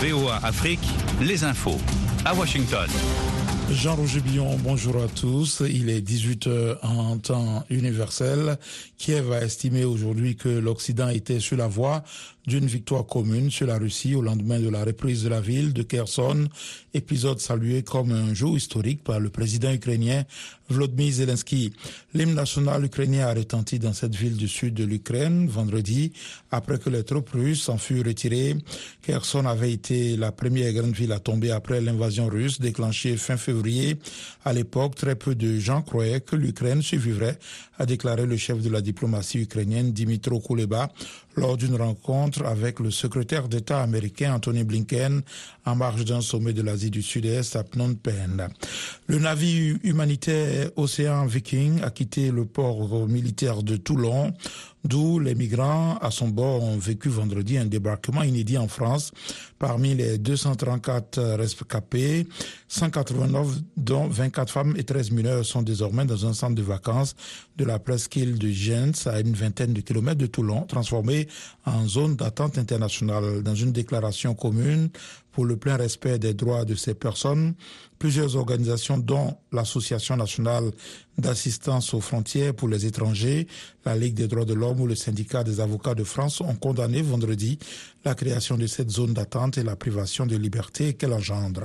VOA Afrique, les infos. À Washington. Jean-Roger Billon, bonjour à tous. Il est 18h en temps universel. Kiev a estimé aujourd'hui que l'Occident était sur la voie d'une victoire commune sur la Russie au lendemain de la reprise de la ville de Kherson, épisode salué comme un jour historique par le président ukrainien Volodymyr Zelensky. L'hymne national ukrainien a retenti dans cette ville du sud de l'Ukraine vendredi après que les troupes russes en furent retirées. Kherson avait été la première grande ville à tomber après l'invasion russe déclenchée fin février. À l'époque, très peu de gens croyaient que l'Ukraine survivrait, a déclaré le chef de la diplomatie ukrainienne Dimitro Kuleba lors d'une rencontre avec le secrétaire d'État américain Anthony Blinken en marge d'un sommet de l'Asie du Sud-Est à Phnom Penh. Le navire humanitaire Océan Viking a quitté le port militaire de Toulon d'où les migrants à son bord ont vécu vendredi un débarquement inédit en France. Parmi les 234 rescapés, 189 dont 24 femmes et 13 mineurs sont désormais dans un centre de vacances de la presqu'île de Jens à une vingtaine de kilomètres de Toulon, transformé en zone d'attente internationale. Dans une déclaration commune pour le plein respect des droits de ces personnes, plusieurs organisations dont l'Association nationale d'assistance aux frontières pour les étrangers, la Ligue des droits de l'homme ou le syndicat des avocats de France ont condamné vendredi la création de cette zone d'attente et la privation de liberté qu'elle engendre.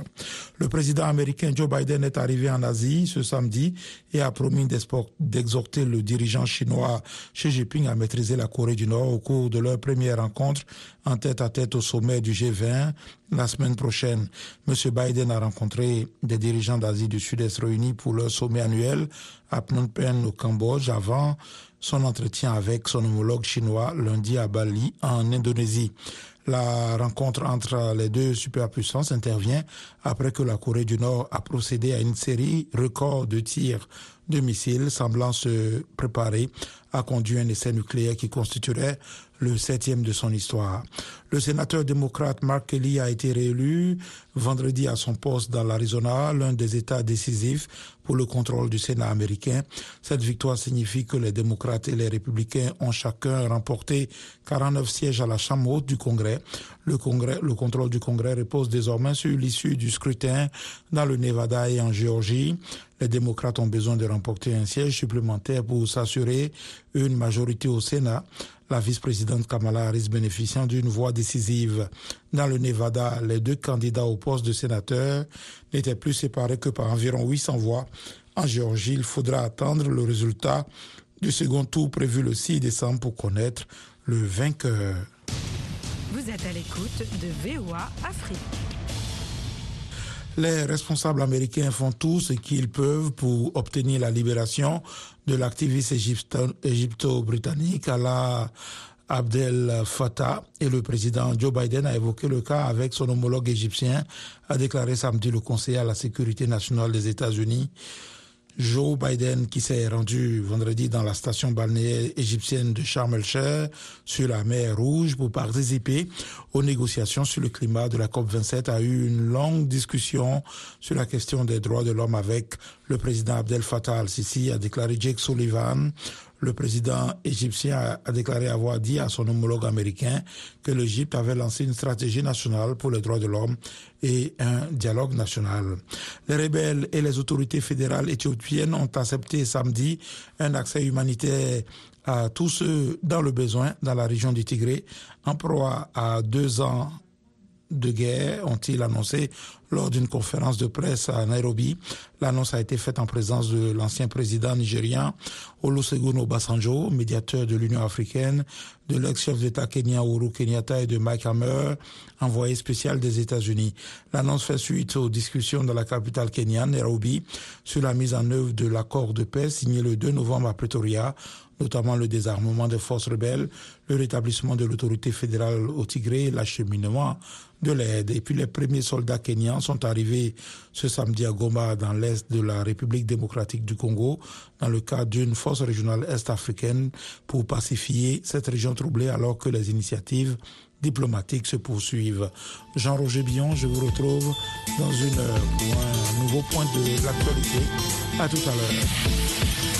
Le président américain Joe Biden est arrivé en Asie ce samedi et a promis d'exhorter le dirigeant chinois Xi Jinping à maîtriser la Corée du Nord au cours de leur première rencontre en tête à tête au sommet du G20 la semaine prochaine. Monsieur Biden a rencontré des dirigeants d'Asie du Sud-Est réunis pour leur sommet annuel à Phnom Penh au Cambodge avant son entretien avec son homologue chinois lundi à Bali en Indonésie. La rencontre entre les deux superpuissances intervient après que la Corée du Nord a procédé à une série record de tirs de missiles semblant se préparer à conduire un essai nucléaire qui constituerait le septième de son histoire. Le sénateur démocrate Mark Kelly a été réélu vendredi à son poste dans l'Arizona, l'un des États décisifs pour le contrôle du Sénat américain. Cette victoire signifie que les démocrates et les républicains ont chacun remporté 49 sièges à la Chambre haute du Congrès. Le, Congrès, le contrôle du Congrès repose désormais sur l'issue du scrutin dans le Nevada et en Géorgie. Les démocrates ont besoin de remporter un siège supplémentaire pour s'assurer une majorité au Sénat la vice-présidente Kamala Harris bénéficiant d'une voix décisive. Dans le Nevada, les deux candidats au poste de sénateur n'étaient plus séparés que par environ 800 voix. En Géorgie, il faudra attendre le résultat du second tour prévu le 6 décembre pour connaître le vainqueur. Vous êtes à l'écoute de VOA Afrique. Les responsables américains font tout ce qu'ils peuvent pour obtenir la libération de l'activiste égypto-britannique Allah Abdel Fattah et le président Joe Biden a évoqué le cas avec son homologue égyptien, a déclaré samedi le conseiller à la sécurité nationale des États-Unis. Joe Biden qui s'est rendu vendredi dans la station balnéaire égyptienne de Sharm el-Sheikh sur la mer Rouge pour participer aux négociations sur le climat de la COP27 a eu une longue discussion sur la question des droits de l'homme avec le président Abdel Fattah al-Sisi, a déclaré Jake Sullivan, le président égyptien a déclaré avoir dit à son homologue américain que l'Égypte avait lancé une stratégie nationale pour les droits de l'homme et un dialogue national. Les rebelles et les autorités fédérales éthiopiennes ont accepté samedi un accès humanitaire à tous ceux dans le besoin dans la région du Tigré, en proie à deux ans de guerre, ont-ils annoncé lors d'une conférence de presse à Nairobi. L'annonce a été faite en présence de l'ancien président nigérien Olusegun Obasanjo, médiateur de l'Union africaine, de l'ex-chef d'État kenyan Uhuru Kenyatta et de Mike Hammer, envoyé spécial des États-Unis. L'annonce fait suite aux discussions dans la capitale kenyane, Nairobi, sur la mise en œuvre de l'accord de paix signé le 2 novembre à Pretoria notamment le désarmement des forces rebelles, le rétablissement de l'autorité fédérale au Tigré, l'acheminement de l'aide. Et puis les premiers soldats kenyans sont arrivés ce samedi à Goma, dans l'est de la République démocratique du Congo, dans le cadre d'une force régionale est-africaine pour pacifier cette région troublée alors que les initiatives diplomatiques se poursuivent. Jean-Roger Billon, je vous retrouve dans une heure pour un nouveau point de l'actualité. À tout à l'heure.